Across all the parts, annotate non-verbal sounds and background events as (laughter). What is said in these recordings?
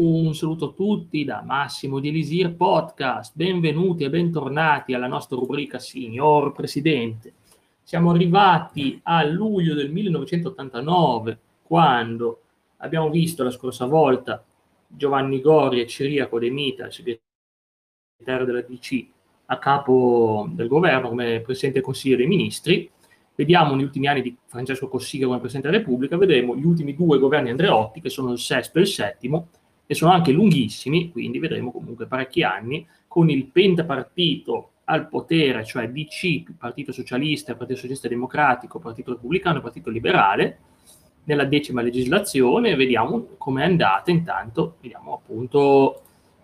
Un saluto a tutti da Massimo di Elisir Podcast, benvenuti e bentornati alla nostra rubrica Signor Presidente. Siamo arrivati a luglio del 1989, quando abbiamo visto la scorsa volta Giovanni Gori e Ciriaco De Mita, segretario della DC, a capo del governo come Presidente del Consiglio dei Ministri. Vediamo negli ultimi anni di Francesco Cossiga come Presidente della Repubblica, vedremo gli ultimi due governi Andreotti, che sono il sesto e il settimo, e sono anche lunghissimi, quindi vedremo comunque parecchi anni, con il pentapartito al potere, cioè DC, Partito Socialista, Partito Socialista Democratico, Partito Repubblicano Partito Liberale, nella decima legislazione, vediamo come è andata intanto, vediamo appunto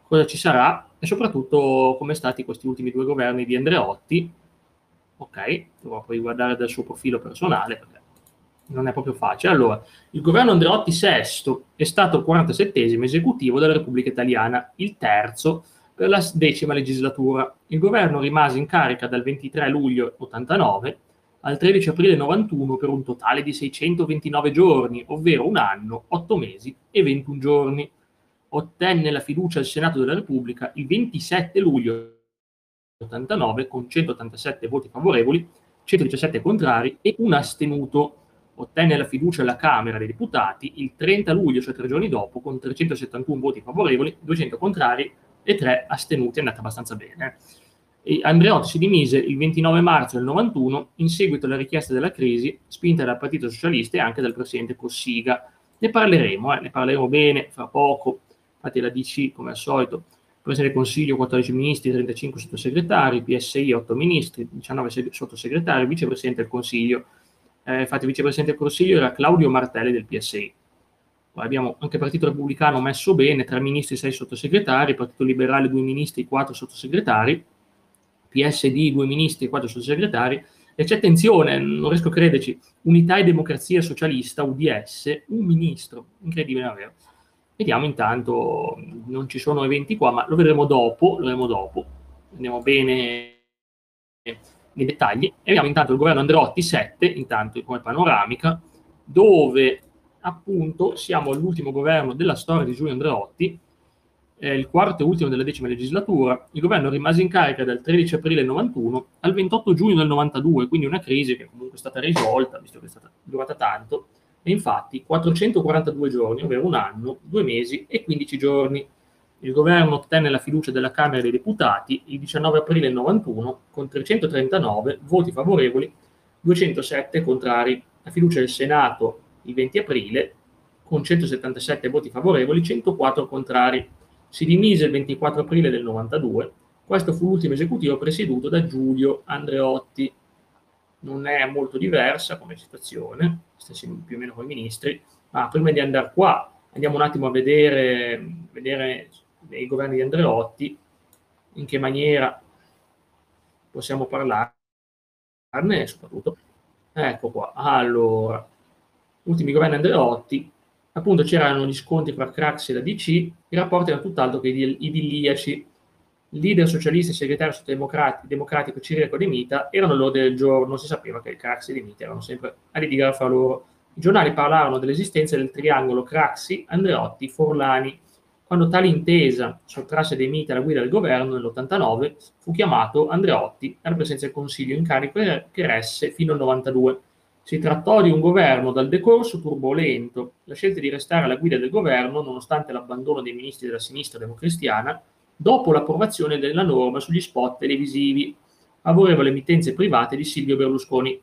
cosa ci sarà e soprattutto come stati questi ultimi due governi di Andreotti. Ok, dovrò poi guardare dal suo profilo personale perché non è proprio facile. Allora, il governo Andreotti VI è stato il 47 esecutivo della Repubblica Italiana, il terzo per la decima legislatura. Il governo rimase in carica dal 23 luglio 89 al 13 aprile 91 per un totale di 629 giorni, ovvero un anno, 8 mesi e 21 giorni. Ottenne la fiducia al Senato della Repubblica il 27 luglio 89 con 187 voti favorevoli, 117 contrari e un astenuto ottenne la fiducia alla Camera dei Deputati il 30 luglio, cioè tre giorni dopo, con 371 voti favorevoli, 200 contrari e 3 astenuti, è andata abbastanza bene. E Andreotti si dimise il 29 marzo del 91 in seguito alla richiesta della crisi spinta dal Partito Socialista e anche dal Presidente Cossiga. Ne parleremo, eh, ne parleremo bene fra poco, infatti la DC come al solito Presidente del Consiglio 14 ministri, 35 sottosegretari, PSI 8 ministri, 19 sottosegretari, Vicepresidente del Consiglio eh, infatti vicepresidente del Consiglio era Claudio Martelli del PSI. Poi abbiamo anche il Partito Repubblicano messo bene, tre ministri, sei sottosegretari, Partito Liberale due ministri, quattro sottosegretari, PSD due ministri, quattro sottosegretari, e c'è attenzione, non riesco a crederci, Unità e Democrazia Socialista, UDS, un ministro, incredibile davvero. Vediamo intanto, non ci sono eventi qua, ma lo vedremo dopo, lo vedremo dopo. Andiamo bene nei dettagli. E vediamo intanto il governo Andreotti 7, intanto come panoramica, dove appunto siamo all'ultimo governo della storia di Giulio Andreotti, eh, il quarto e ultimo della decima legislatura. Il governo rimase in carica dal 13 aprile 91 al 28 giugno del 92, quindi una crisi che comunque è stata risolta, visto che è stata durata tanto, e infatti 442 giorni, ovvero un anno, due mesi e 15 giorni il governo ottenne la fiducia della Camera dei Deputati il 19 aprile 91 con 339 voti favorevoli, 207 contrari. La fiducia del Senato il 20 aprile con 177 voti favorevoli, 104 contrari. Si dimise il 24 aprile del 92. Questo fu l'ultimo esecutivo presieduto da Giulio Andreotti. Non è molto diversa come situazione, stessi più o meno con i ministri, ma prima di andare qua andiamo un attimo a vedere, vedere dei governi di Andreotti, in che maniera possiamo parlarne soprattutto. Ecco qua, allora, ultimi governi Andreotti, appunto c'erano gli scontri fra Craxi e la DC, i rapporti erano tutt'altro che idilliaci. Il leader socialista e segretario democratico, democratico Ciriaco De Mita erano all'ordine del giorno, si sapeva che Craxi e De Mita erano sempre a litigare fra loro. I giornali parlarono dell'esistenza del triangolo Craxi, Andreotti, Forlani, quando tale intesa sottrasse dei miti alla guida del governo nell'89, fu chiamato Andreotti alla presenza del Consiglio in carico che resse fino al 92. Si trattò di un governo dal decorso turbolento. La scelta di restare alla guida del governo, nonostante l'abbandono dei ministri della sinistra democristiana, dopo l'approvazione della norma sugli spot televisivi, favorevole emittenze private di Silvio Berlusconi.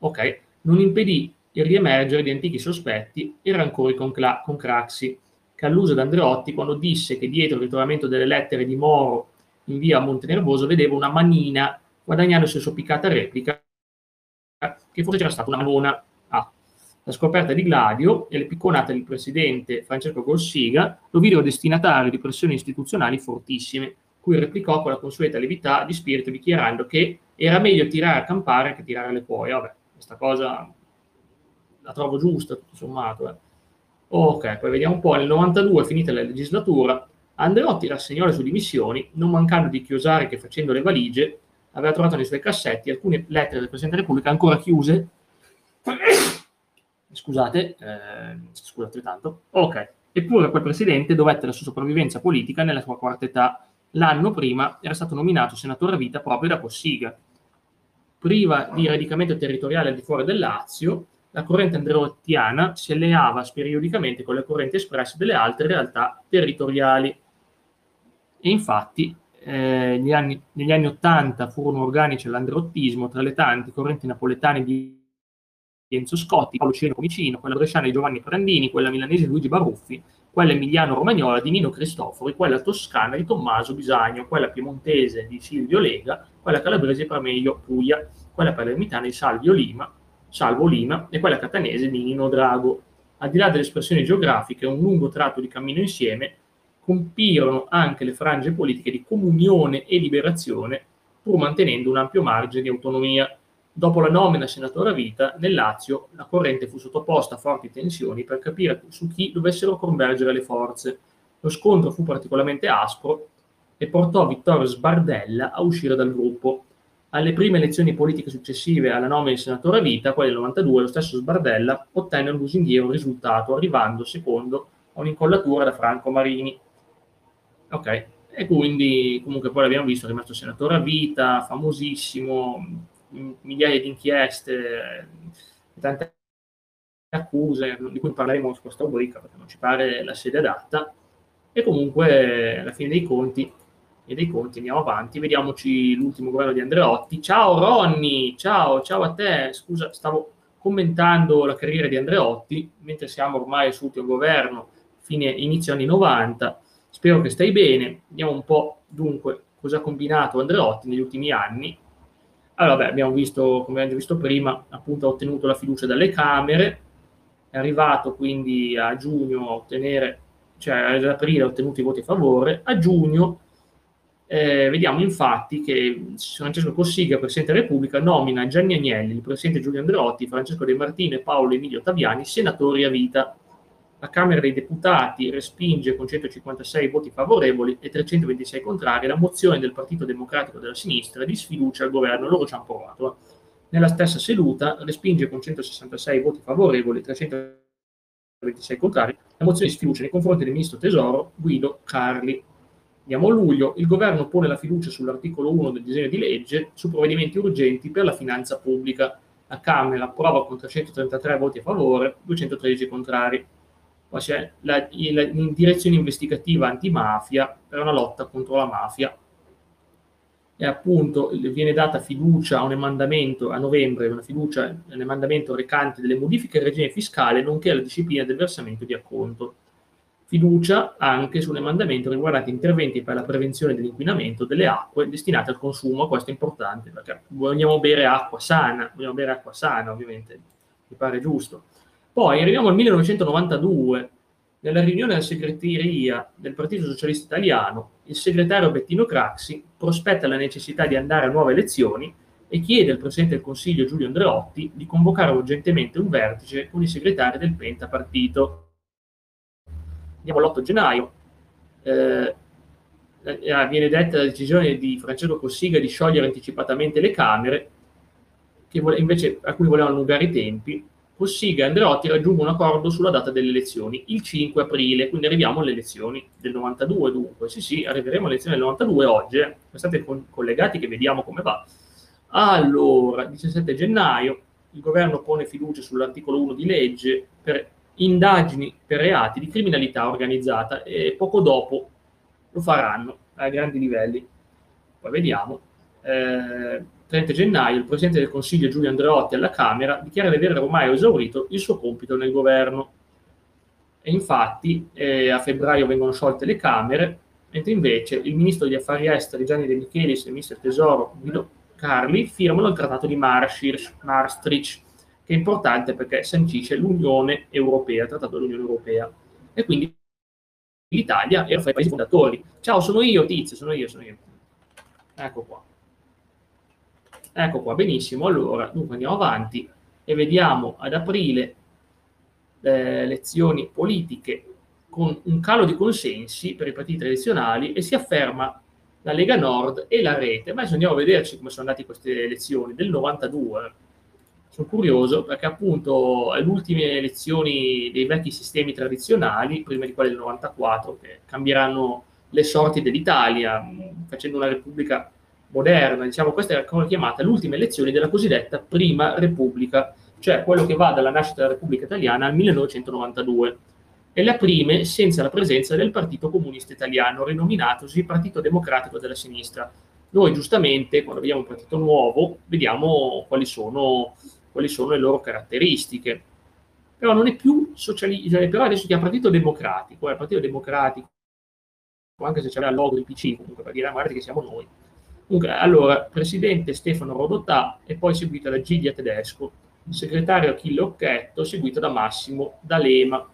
Ok, non impedì il riemergere di antichi sospetti e rancori con, Cla- con Craxi, che alluso da Andreotti quando disse che dietro il ritrovamento delle lettere di Moro in via Montenervoso vedeva una manina guadagnandosi la sua piccata replica che forse c'era stata una manona. Ah, la scoperta di Gladio e le picconate del presidente Francesco Gorsiga lo videro destinatario di pressioni istituzionali fortissime, cui replicò con la consueta levità di spirito dichiarando che era meglio tirare a campare che tirare le cuoie. Vabbè, questa cosa la trovo giusta, tutto sommato. Eh. Ok, poi vediamo un po'. Nel 92, finita la legislatura, Andreotti rassegnò le sue dimissioni, non mancando di chiosare che facendo le valigie aveva trovato nei suoi cassetti alcune lettere del Presidente della Repubblica ancora chiuse. (coughs) Scusate, eh, scusate tanto. Ok, Eppure quel presidente dovette la sua sopravvivenza politica nella sua quarta età. L'anno prima era stato nominato senatore a vita proprio da Cossiga. Priva di radicamento territoriale al di fuori del Lazio, la corrente andreottiana si alleava periodicamente con le correnti espresse delle altre realtà territoriali. E infatti eh, negli, anni, negli anni 80 furono organici all'andreottismo tra le tante correnti napoletane di Enzo Scotti, Paolo Cieno Comicino, quella bresciana di Giovanni Prandini, quella milanese di Luigi Baruffi, quella emiliano-romagnola di Nino Cristofori, quella toscana di Tommaso Bisagno, quella piemontese di Silvio Lega, quella calabrese di Parmeglio Puglia, quella palermitana di Salvio Lima, Salvo Lima e quella catanese di Nino Drago. Al di là delle espressioni geografiche, un lungo tratto di cammino insieme compirono anche le frange politiche di comunione e liberazione, pur mantenendo un ampio margine di autonomia. Dopo la nomina senatore a vita, nel Lazio la corrente fu sottoposta a forti tensioni per capire su chi dovessero convergere le forze. Lo scontro fu particolarmente aspro e portò Vittorio Sbardella a uscire dal gruppo. Alle prime elezioni politiche successive alla nomina di senatore a vita, quelle del 92, lo stesso Sbardella ottenne un lusinghiero risultato, arrivando secondo a un'incollatura da Franco Marini. Ok, e quindi comunque poi l'abbiamo visto, è rimasto senatore a vita, famosissimo, migliaia di inchieste, tante accuse di cui parleremo su questa rubrica perché non ci pare la sede adatta. E comunque alla fine dei conti e dei conti andiamo avanti, vediamoci l'ultimo governo di Andreotti. Ciao Ronny, ciao, ciao a te. Scusa, stavo commentando la carriera di Andreotti mentre siamo ormai sul suo governo, fine inizio anni 90 Spero che stai bene. Vediamo un po' dunque cosa ha combinato Andreotti negli ultimi anni. Allora, beh, abbiamo visto, come abbiamo visto prima, appunto ha ottenuto la fiducia dalle Camere, è arrivato quindi a giugno a ottenere, cioè ad aprile ha ottenuto i voti a favore, a giugno eh, vediamo infatti che Francesco Cossiga, Presidente della Repubblica, nomina Gianni Agnelli, il Presidente Giulio Andreotti, Francesco De Martino e Paolo Emilio Taviani senatori a vita la Camera dei Deputati respinge con 156 voti favorevoli e 326 contrari la mozione del Partito Democratico della Sinistra di sfiducia al governo. Loro ci hanno provato. Nella stessa seduta respinge con 166 voti favorevoli e 326 contrari la mozione di sfiducia nei confronti del Ministro Tesoro Guido Carli. Andiamo a luglio, il governo pone la fiducia sull'articolo 1 del disegno di legge su provvedimenti urgenti per la finanza pubblica. La Camera approva con 333 voti a favore, e 213 contrari poi c'è la, la, direzione investigativa antimafia per una lotta contro la mafia. E appunto viene data fiducia a un emendamento a novembre, una fiducia, un emendamento recante delle modifiche al regime fiscale, nonché alla disciplina del versamento di acconto. Fiducia anche su un emendamento riguardante interventi per la prevenzione dell'inquinamento delle acque destinate al consumo, questo è importante perché vogliamo bere acqua sana, vogliamo bere acqua sana ovviamente, mi pare giusto poi arriviamo al 1992, nella riunione della segreteria del Partito Socialista Italiano, il segretario Bettino Craxi prospetta la necessità di andare a nuove elezioni e chiede al Presidente del Consiglio Giulio Andreotti di convocare urgentemente un vertice con i segretari del Pentapartito. Andiamo all'8 gennaio. Eh, eh, viene detta la decisione di Francesco Cossiga di sciogliere anticipatamente le Camere, che invece, a cui volevano allungare i tempi, Cossiga e Andreotti raggiungono un accordo sulla data delle elezioni, il 5 aprile, quindi arriviamo alle elezioni del 92 dunque. Sì, sì, arriveremo alle elezioni del 92 oggi, eh. state con- collegati che vediamo come va. Allora, 17 gennaio, il governo pone fiducia sull'articolo 1 di legge per indagini per reati di criminalità organizzata e poco dopo lo faranno a grandi livelli. Poi vediamo. Eh, 30 gennaio il Presidente del Consiglio Giulio Andreotti alla Camera dichiara di aver ormai esaurito il suo compito nel governo. E infatti eh, a febbraio vengono sciolte le Camere, mentre invece il Ministro degli Affari Esteri Gianni De Michelis e il Ministro del Tesoro Guido Carli firmano il Trattato di Maastricht, che è importante perché sancisce l'Unione Europea, il Trattato dell'Unione Europea. E quindi l'Italia era fra i paesi fondatori. Ciao, sono io, Tizio, sono io, sono io. Ecco qua. Ecco qua, benissimo. Allora, dunque andiamo avanti e vediamo ad aprile le elezioni politiche con un calo di consensi per i partiti tradizionali e si afferma la Lega Nord e la rete. Ma adesso andiamo a vederci come sono andate queste elezioni del 92. Sono curioso perché appunto è le ultime elezioni dei vecchi sistemi tradizionali, prima di quelle del 94, che cambieranno le sorti dell'Italia, facendo una repubblica moderna. Diciamo, questa è come chiamata l'ultima elezione della cosiddetta prima repubblica, cioè quello che va dalla nascita della Repubblica Italiana al 1992 e le prime senza la presenza del Partito Comunista Italiano, rinominatosi Partito Democratico della Sinistra. Noi giustamente, quando vediamo un partito nuovo, vediamo quali sono quali sono le loro caratteristiche. Però non è più socialista, cioè, però adesso si chiama Partito Democratico, è il Partito Democratico, anche se c'era il logo del PC, comunque per dire, ah, guardate che siamo noi. Comunque, allora, presidente Stefano Rodotà e poi seguito da Gidia Tedesco, segretario Achille Occhetto, seguito da Massimo D'Alema.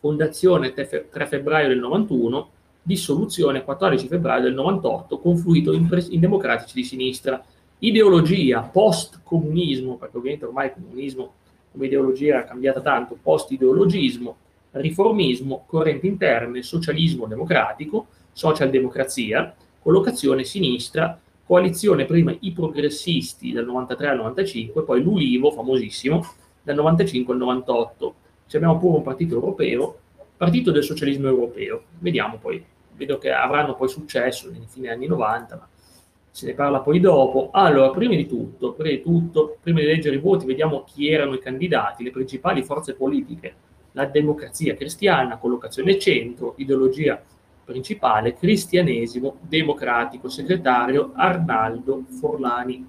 Fondazione 3 febbraio del 91, dissoluzione 14 febbraio del 98, confluito in, in democratici di sinistra ideologia post-comunismo, perché ovviamente ormai il comunismo come ideologia è cambiata tanto, post-ideologismo, riformismo, correnti interne, socialismo democratico, socialdemocrazia, collocazione sinistra, coalizione prima i progressisti dal 93 al 95, poi l'Ulivo, famosissimo, dal 95 al 98. Ci abbiamo pure un partito europeo, partito del socialismo europeo. Vediamo poi, vedo che avranno poi successo nei fine anni 90, ma se ne parla poi dopo. Allora, prima di tutto, prima di tutto, prima di leggere i voti, vediamo chi erano i candidati, le principali forze politiche. La democrazia cristiana, collocazione centro, ideologia principale, cristianesimo democratico, segretario Arnaldo Forlani.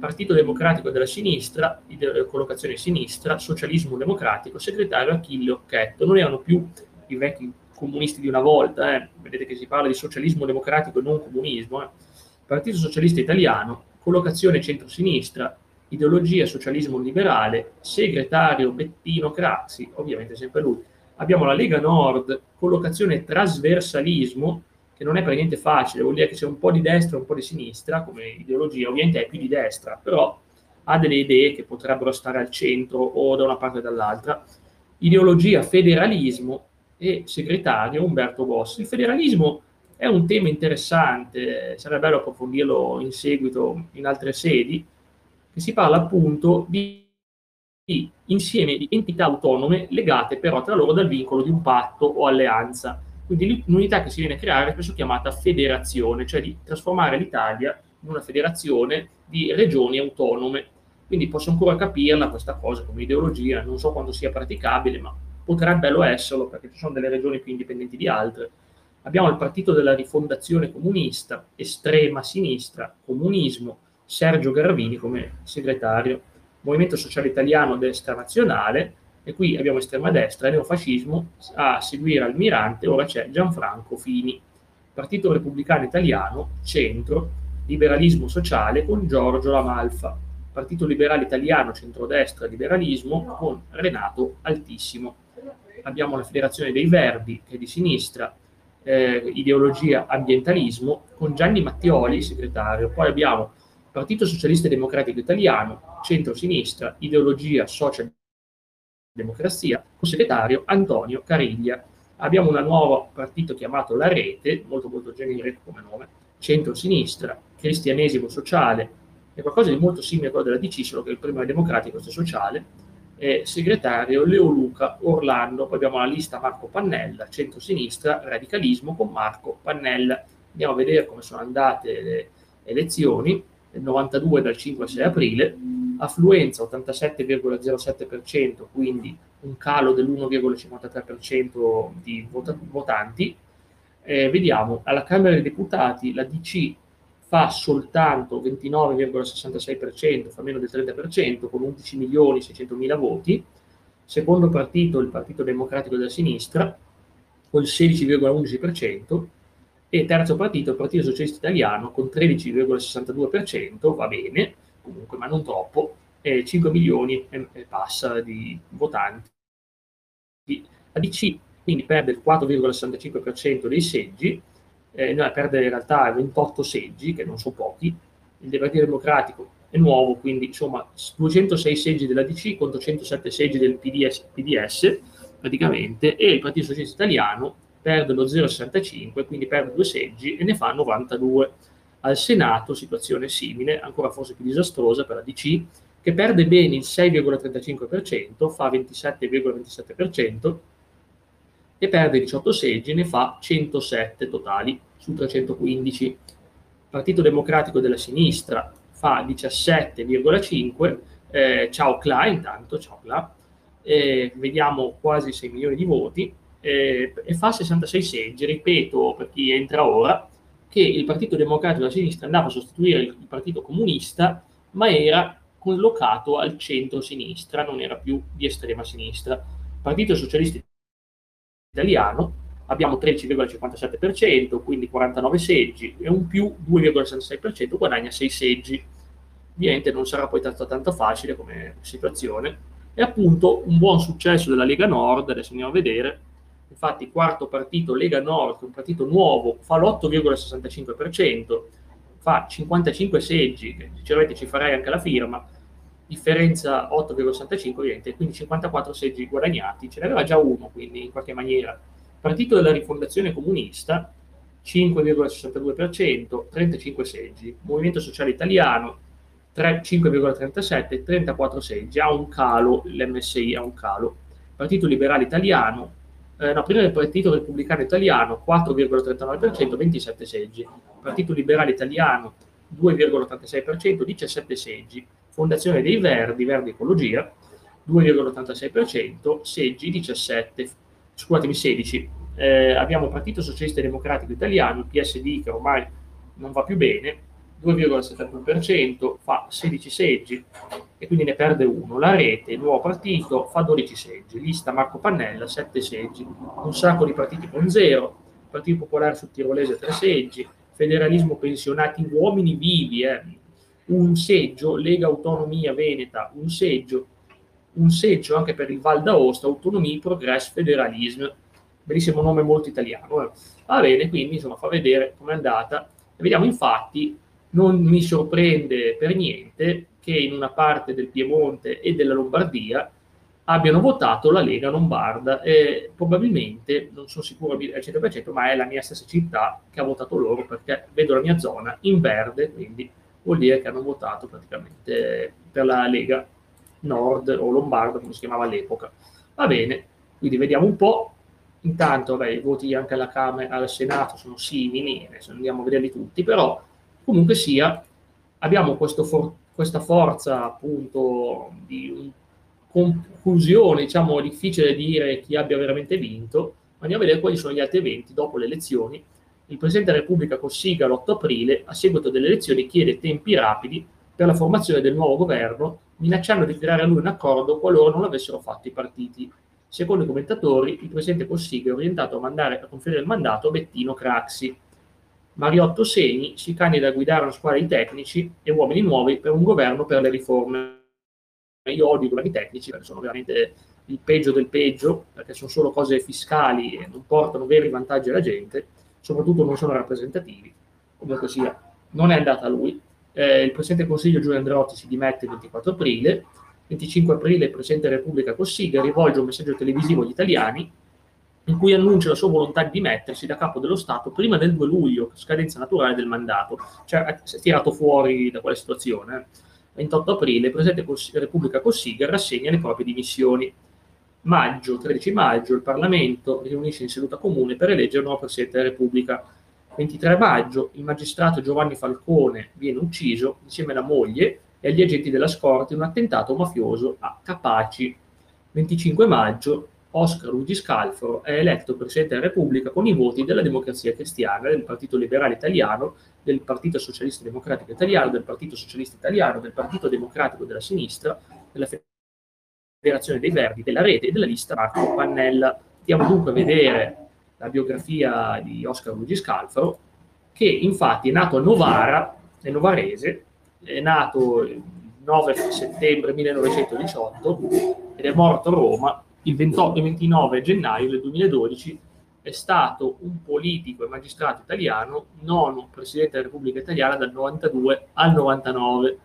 Partito Democratico della Sinistra, collocazione sinistra, socialismo democratico, segretario Achille Occhetto. Non erano più i vecchi comunisti di una volta, eh. vedete che si parla di socialismo democratico e non comunismo. Eh Partito Socialista Italiano, collocazione centro-sinistra, ideologia socialismo liberale, segretario Bettino Craxi, ovviamente sempre lui. Abbiamo la Lega Nord, collocazione trasversalismo, che non è per niente facile, vuol dire che c'è un po' di destra e un po' di sinistra come ideologia, ovviamente è più di destra, però ha delle idee che potrebbero stare al centro o da una parte o dall'altra. Ideologia federalismo e segretario Umberto Bossi. Il federalismo è un tema interessante, sarebbe bello approfondirlo in seguito in altre sedi, che si parla appunto di, insieme di entità autonome legate però tra loro dal vincolo di un patto o alleanza. Quindi l'unità che si viene a creare è spesso chiamata federazione, cioè di trasformare l'Italia in una federazione di regioni autonome. Quindi posso ancora capirla questa cosa come ideologia, non so quanto sia praticabile, ma potrebbe lo esserlo perché ci sono delle regioni più indipendenti di altre Abbiamo il partito della rifondazione comunista, estrema sinistra, comunismo, Sergio Garvini come segretario, Movimento Sociale Italiano, destra nazionale, e qui abbiamo estrema destra, neofascismo, a seguire Almirante, ora c'è Gianfranco Fini. Partito Repubblicano Italiano, centro, liberalismo sociale con Giorgio Lamalfa. Partito Liberale Italiano, centrodestra, liberalismo con Renato Altissimo. Abbiamo la Federazione dei Verdi, che è di sinistra, eh, ideologia ambientalismo, con Gianni Mattioli, segretario. Poi abbiamo Partito Socialista Democratico Italiano, centro-sinistra, ideologia social democrazia, con segretario Antonio Cariglia. Abbiamo un nuovo partito chiamato La Rete, molto molto generico come nome, centro-sinistra, cristianesimo sociale, è qualcosa di molto simile a quello della DC, solo che il primo è democratico, è sociale, eh, segretario Leo Luca Orlando, poi abbiamo la lista Marco Pannella, centro-sinistra, radicalismo con Marco Pannella. Andiamo a vedere come sono andate le elezioni, nel 92 dal 5 al 6 aprile, affluenza 87,07%, quindi un calo dell'1,53% di vota- votanti. Eh, vediamo, alla Camera dei Deputati la DC fa soltanto 29,66%, fa meno del 30%, con 11 milioni 600 mila voti. Secondo partito, il Partito Democratico della Sinistra, con il 16,11%. E terzo partito, il Partito Socialista Italiano, con 13,62%, va bene, comunque, ma non troppo, e 5 milioni e, e passa di votanti. La DC quindi perde il 4,65% dei seggi, eh, noi a perdere in realtà 28 seggi, che non sono pochi, il Partito Democratico è nuovo, quindi insomma 206 seggi della DC contro 107 seggi del PDS, PDS praticamente, e il Partito Socialista Italiano perde lo 0,65, quindi perde due seggi e ne fa 92. Al Senato situazione simile, ancora forse più disastrosa per la DC, che perde bene il 6,35%, fa 27,27%, e perde 18 seggi, ne fa 107 totali su 315. Partito Democratico della Sinistra fa 17,5, eh, ciao Cla intanto, ciao Cla, eh, vediamo quasi 6 milioni di voti, eh, e fa 66 seggi, ripeto per chi entra ora, che il Partito Democratico della Sinistra andava a sostituire il, il Partito Comunista, ma era collocato al centro-sinistra, non era più di estrema sinistra. Partito Socialista Italiano abbiamo 13,57%, quindi 49 seggi, e un più 2,66% guadagna 6 seggi. Ovviamente non sarà poi tanto, tanto facile come situazione. E appunto un buon successo della Lega Nord, adesso andiamo a vedere, infatti quarto partito Lega Nord, un partito nuovo, fa l'8,65%, fa 55 seggi, sinceramente ci farei anche la firma, differenza 8,65 ovviamente, quindi 54 seggi guadagnati, ce n'aveva già uno quindi in qualche maniera Partito della Rifondazione Comunista 5,62%, 35 seggi. Movimento Sociale Italiano 5,37, 34 seggi. Ha un calo, l'MSI ha un calo. Partito Liberale Italiano, eh, no, prima del Partito Repubblicano Italiano 4,39%, 27 seggi. Partito Liberale Italiano 2,86%, 17 seggi. Fondazione dei Verdi, Verdi Ecologia 2,86%, seggi 17 scusatemi 16, eh, abbiamo il Partito Socialista Democratico Italiano, il PSD che ormai non va più bene, 2,71%, fa 16 seggi e quindi ne perde uno. La rete, il nuovo partito, fa 12 seggi. Lista Marco Pannella, 7 seggi. Un sacco di partiti con zero. Partito Popolare sul Tirolese, 3 seggi. Federalismo pensionati uomini vivi, eh. un seggio. Lega Autonomia Veneta, un seggio un seggio anche per il Val d'Aosta, Autonomie, Progress, Federalismo, bellissimo nome molto italiano. Eh. Va bene, quindi insomma fa vedere com'è andata. E vediamo infatti, non mi sorprende per niente che in una parte del Piemonte e della Lombardia abbiano votato la Lega Lombarda e probabilmente, non sono sicuro al 100%, ma è la mia stessa città che ha votato loro perché vedo la mia zona in verde, quindi vuol dire che hanno votato praticamente per la Lega Nord o Lombardo, come si chiamava all'epoca. Va bene, quindi vediamo un po'. Intanto beh, i voti anche alla Camera, al Senato sono simili, adesso andiamo a vederli tutti, però comunque sia, abbiamo for- questa forza appunto di conclusione, diciamo difficile dire chi abbia veramente vinto, andiamo a vedere quali sono gli altri eventi dopo le elezioni. Il Presidente della Repubblica Cossiga l'8 aprile, a seguito delle elezioni, chiede tempi rapidi per la formazione del nuovo governo, minacciando di tirare a lui un accordo qualora non l'avessero fatto i partiti. Secondo i commentatori, il presidente Cossiga è orientato a mandare a conferire il mandato a Bettino Craxi. Mariotto Segni si candida a guidare una squadra di tecnici e uomini nuovi per un governo per le riforme. Io odio i governi tecnici perché sono veramente il peggio del peggio, perché sono solo cose fiscali e non portano veri vantaggi alla gente, soprattutto non sono rappresentativi. Comunque sia, non è andata a lui, eh, il Presidente del Consiglio Giulio Andreotti si dimette il 24 aprile, 25 aprile il Presidente della Repubblica Cossiga rivolge un messaggio televisivo agli italiani in cui annuncia la sua volontà di dimettersi da capo dello Stato prima del 2 luglio, scadenza naturale del mandato. Cioè si è tirato fuori da quella situazione. 28 aprile il Presidente della Repubblica Cossiga rassegna le proprie dimissioni. Maggio, 13 maggio, il Parlamento riunisce in seduta comune per eleggere un nuovo Presidente della Repubblica. 23 maggio il magistrato Giovanni Falcone viene ucciso insieme alla moglie e agli agenti della scorta in un attentato mafioso a Capaci. 25 maggio Oscar Luigi Scalfaro è eletto Presidente della Repubblica con i voti della Democrazia Cristiana, del Partito Liberale Italiano, del Partito Socialista Democratico Italiano, del Partito Socialista Italiano, del Partito Democratico della Sinistra, della Federazione dei Verdi, della Rete e della lista Marco Pannella. Andiamo dunque a vedere la biografia di Oscar Luigi Scalfaro, che infatti è nato a Novara, nel Novarese, è nato il 9 settembre 1918 ed è morto a Roma il 28 29 gennaio del 2012. È stato un politico e magistrato italiano, nono Presidente della Repubblica Italiana dal 92 al 99.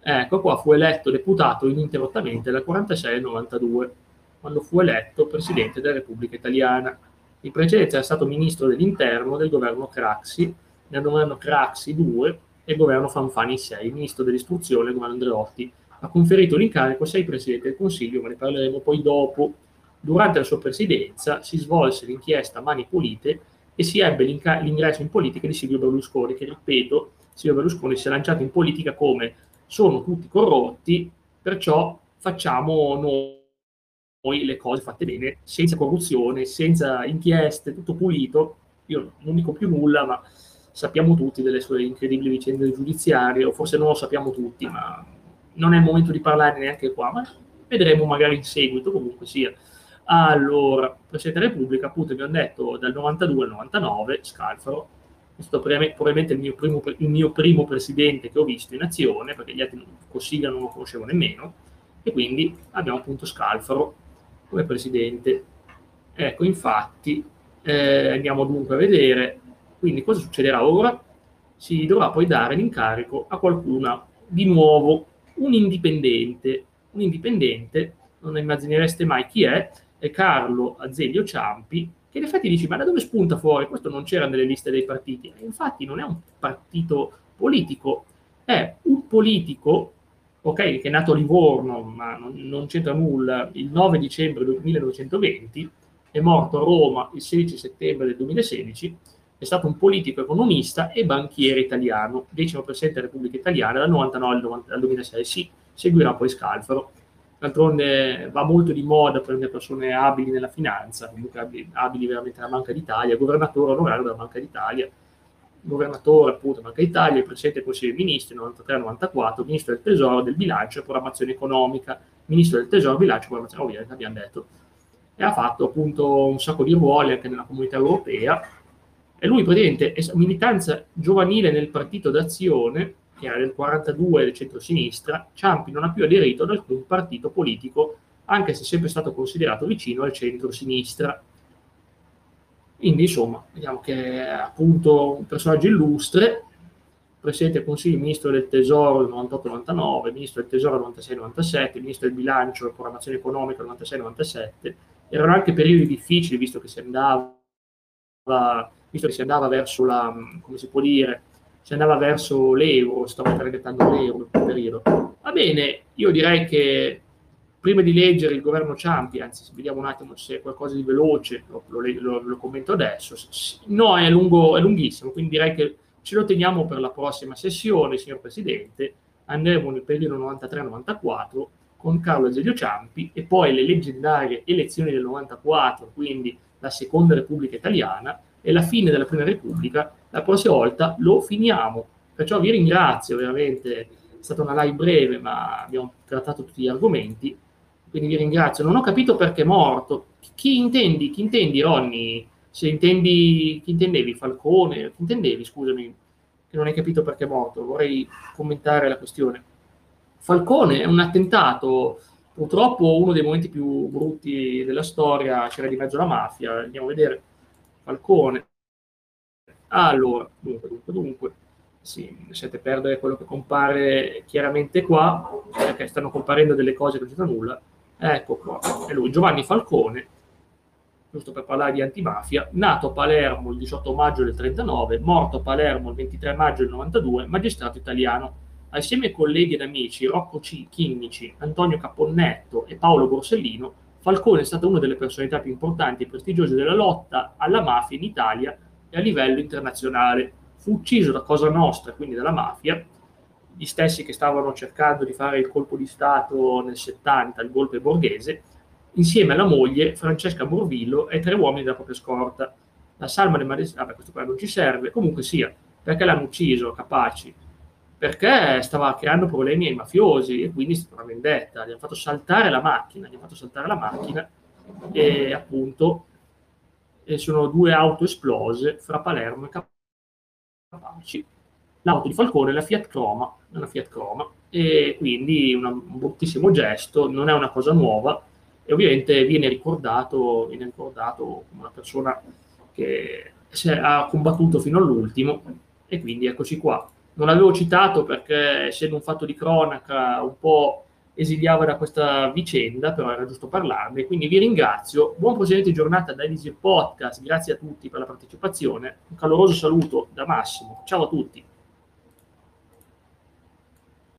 Ecco qua, fu eletto deputato ininterrottamente dal 46 al 92, quando fu eletto Presidente della Repubblica Italiana. In precedenza era stato ministro dell'interno del governo Craxi, nel governo Craxi 2 e governo Fanfani 6, ministro dell'istruzione, il governo Andreotti. ha conferito l'incarico sei presidenti del Consiglio, ma ne parleremo poi dopo. Durante la sua presidenza si svolse l'inchiesta Mani Pulite e si ebbe l'ingresso in politica di Silvio Berlusconi, che ripeto, Silvio Berlusconi si è lanciato in politica come sono tutti corrotti, perciò facciamo noi le cose fatte bene, senza corruzione, senza inchieste, tutto pulito. Io non dico più nulla, ma sappiamo tutti delle sue incredibili vicende giudiziarie, o forse non lo sappiamo tutti, ma non è il momento di parlare neanche qua, ma vedremo magari in seguito, comunque sia. Allora, Presidente della Repubblica, appunto, abbiamo detto dal 92 al 99, Scalfaro, è stato probabilmente il mio, primo, il mio primo presidente che ho visto in azione, perché gli altri Cossiga non lo conoscevo nemmeno, e quindi abbiamo appunto Scalfaro come presidente. Ecco, infatti, eh, andiamo dunque a vedere, quindi cosa succederà ora? Si dovrà poi dare l'incarico a qualcuna di nuovo, un indipendente, un indipendente, non immaginereste mai chi è, è Carlo Azeglio Ciampi, che in effetti dici, ma da dove spunta fuori? Questo non c'era nelle liste dei partiti. E infatti non è un partito politico, è un politico, ok, che è nato a Livorno, ma non, non c'entra nulla, il 9 dicembre del 1920, è morto a Roma il 16 settembre del 2016, è stato un politico economista e banchiere italiano, decimo presidente della Repubblica Italiana dal 99 al 2006. Sì, seguirà poi Scalfaro D'altronde va molto di moda prendere persone abili nella finanza, comunque abili, abili veramente nella Banca d'Italia, governatore onorario della Banca d'Italia, governatore appunto Banca d'Italia, il Presidente del Consiglio dei Ministri 93-94, Ministro del Tesoro, del Bilancio e Programmazione Economica, Ministro del Tesoro, Bilancio e Programmazione Economica, abbiamo detto. E ha fatto appunto un sacco di ruoli anche nella comunità europea. E lui praticamente è militanza giovanile nel Partito d'Azione, che era del 42 del centro-sinistra, Ciampi non ha più aderito ad alcun partito politico, anche se è sempre stato considerato vicino al centro-sinistra. Quindi, insomma, vediamo che è appunto un personaggio illustre, Presidente del Consiglio, Ministro del Tesoro del 98-99, Ministro del Tesoro del 96-97, Ministro del Bilancio e Programmazione Economica del 96-97. Erano anche periodi difficili, visto che si andava, visto che si andava verso la, come si può dire, si andava verso l'euro, stava targettando l'euro in quel periodo. Va bene, io direi che prima di leggere il governo Ciampi, anzi vediamo un attimo se è qualcosa di veloce, lo, lo, lo commento adesso, no è, lungo, è lunghissimo, quindi direi che ce lo teniamo per la prossima sessione, signor Presidente, andremo nel periodo 93-94 con Carlo Azeglio Ciampi e poi le leggendarie elezioni del 94, quindi la seconda Repubblica Italiana, e la fine della Prima Repubblica, la prossima volta lo finiamo. Perciò vi ringrazio, veramente è stata una live breve, ma abbiamo trattato tutti gli argomenti, quindi vi ringrazio. Non ho capito perché è morto. Chi intendi, chi intendi Ronny? Se intendi, chi intendevi? Falcone? Chi intendevi, scusami, che non hai capito perché è morto? Vorrei commentare la questione. Falcone è un attentato, purtroppo uno dei momenti più brutti della storia, c'era di mezzo la mafia, andiamo a vedere Falcone. Allora, dunque, dunque, dunque, sì, lasciate perdere quello che compare chiaramente qua, perché stanno comparendo delle cose che non c'entrano nulla. Ecco qua, è lui, Giovanni Falcone, giusto per parlare di antimafia, nato a Palermo il 18 maggio del 39, morto a Palermo il 23 maggio del 92, magistrato italiano. Assieme ai colleghi ed amici Rocco C. Chinnici, Antonio Caponnetto e Paolo Borsellino, Falcone è stata una delle personalità più importanti e prestigiose della lotta alla mafia in Italia e a livello internazionale. Fu ucciso da Cosa Nostra, quindi dalla mafia, gli stessi che stavano cercando di fare il colpo di Stato nel 70, il golpe borghese, insieme alla moglie Francesca Morvillo e tre uomini della propria scorta. La salma del maresciallo, vabbè questo qua non ci serve, comunque sia, perché l'hanno ucciso, capaci, perché stava creando problemi ai mafiosi e quindi è stata una vendetta, gli ha fatto saltare la macchina, gli ha fatto saltare la macchina e appunto e sono due auto esplose fra Palermo e Capaci. L'auto di Falcone è la Fiat Croma, una Fiat Croma, e quindi un bruttissimo gesto, non è una cosa nuova e ovviamente viene ricordato, viene ricordato come una persona che ha combattuto fino all'ultimo e quindi eccoci qua non l'avevo citato perché essendo un fatto di cronaca un po' esiliava da questa vicenda, però era giusto parlarne. Quindi vi ringrazio. Buon proseguimento di giornata da Elisir Podcast. Grazie a tutti per la partecipazione. Un caloroso saluto da Massimo. Ciao a tutti.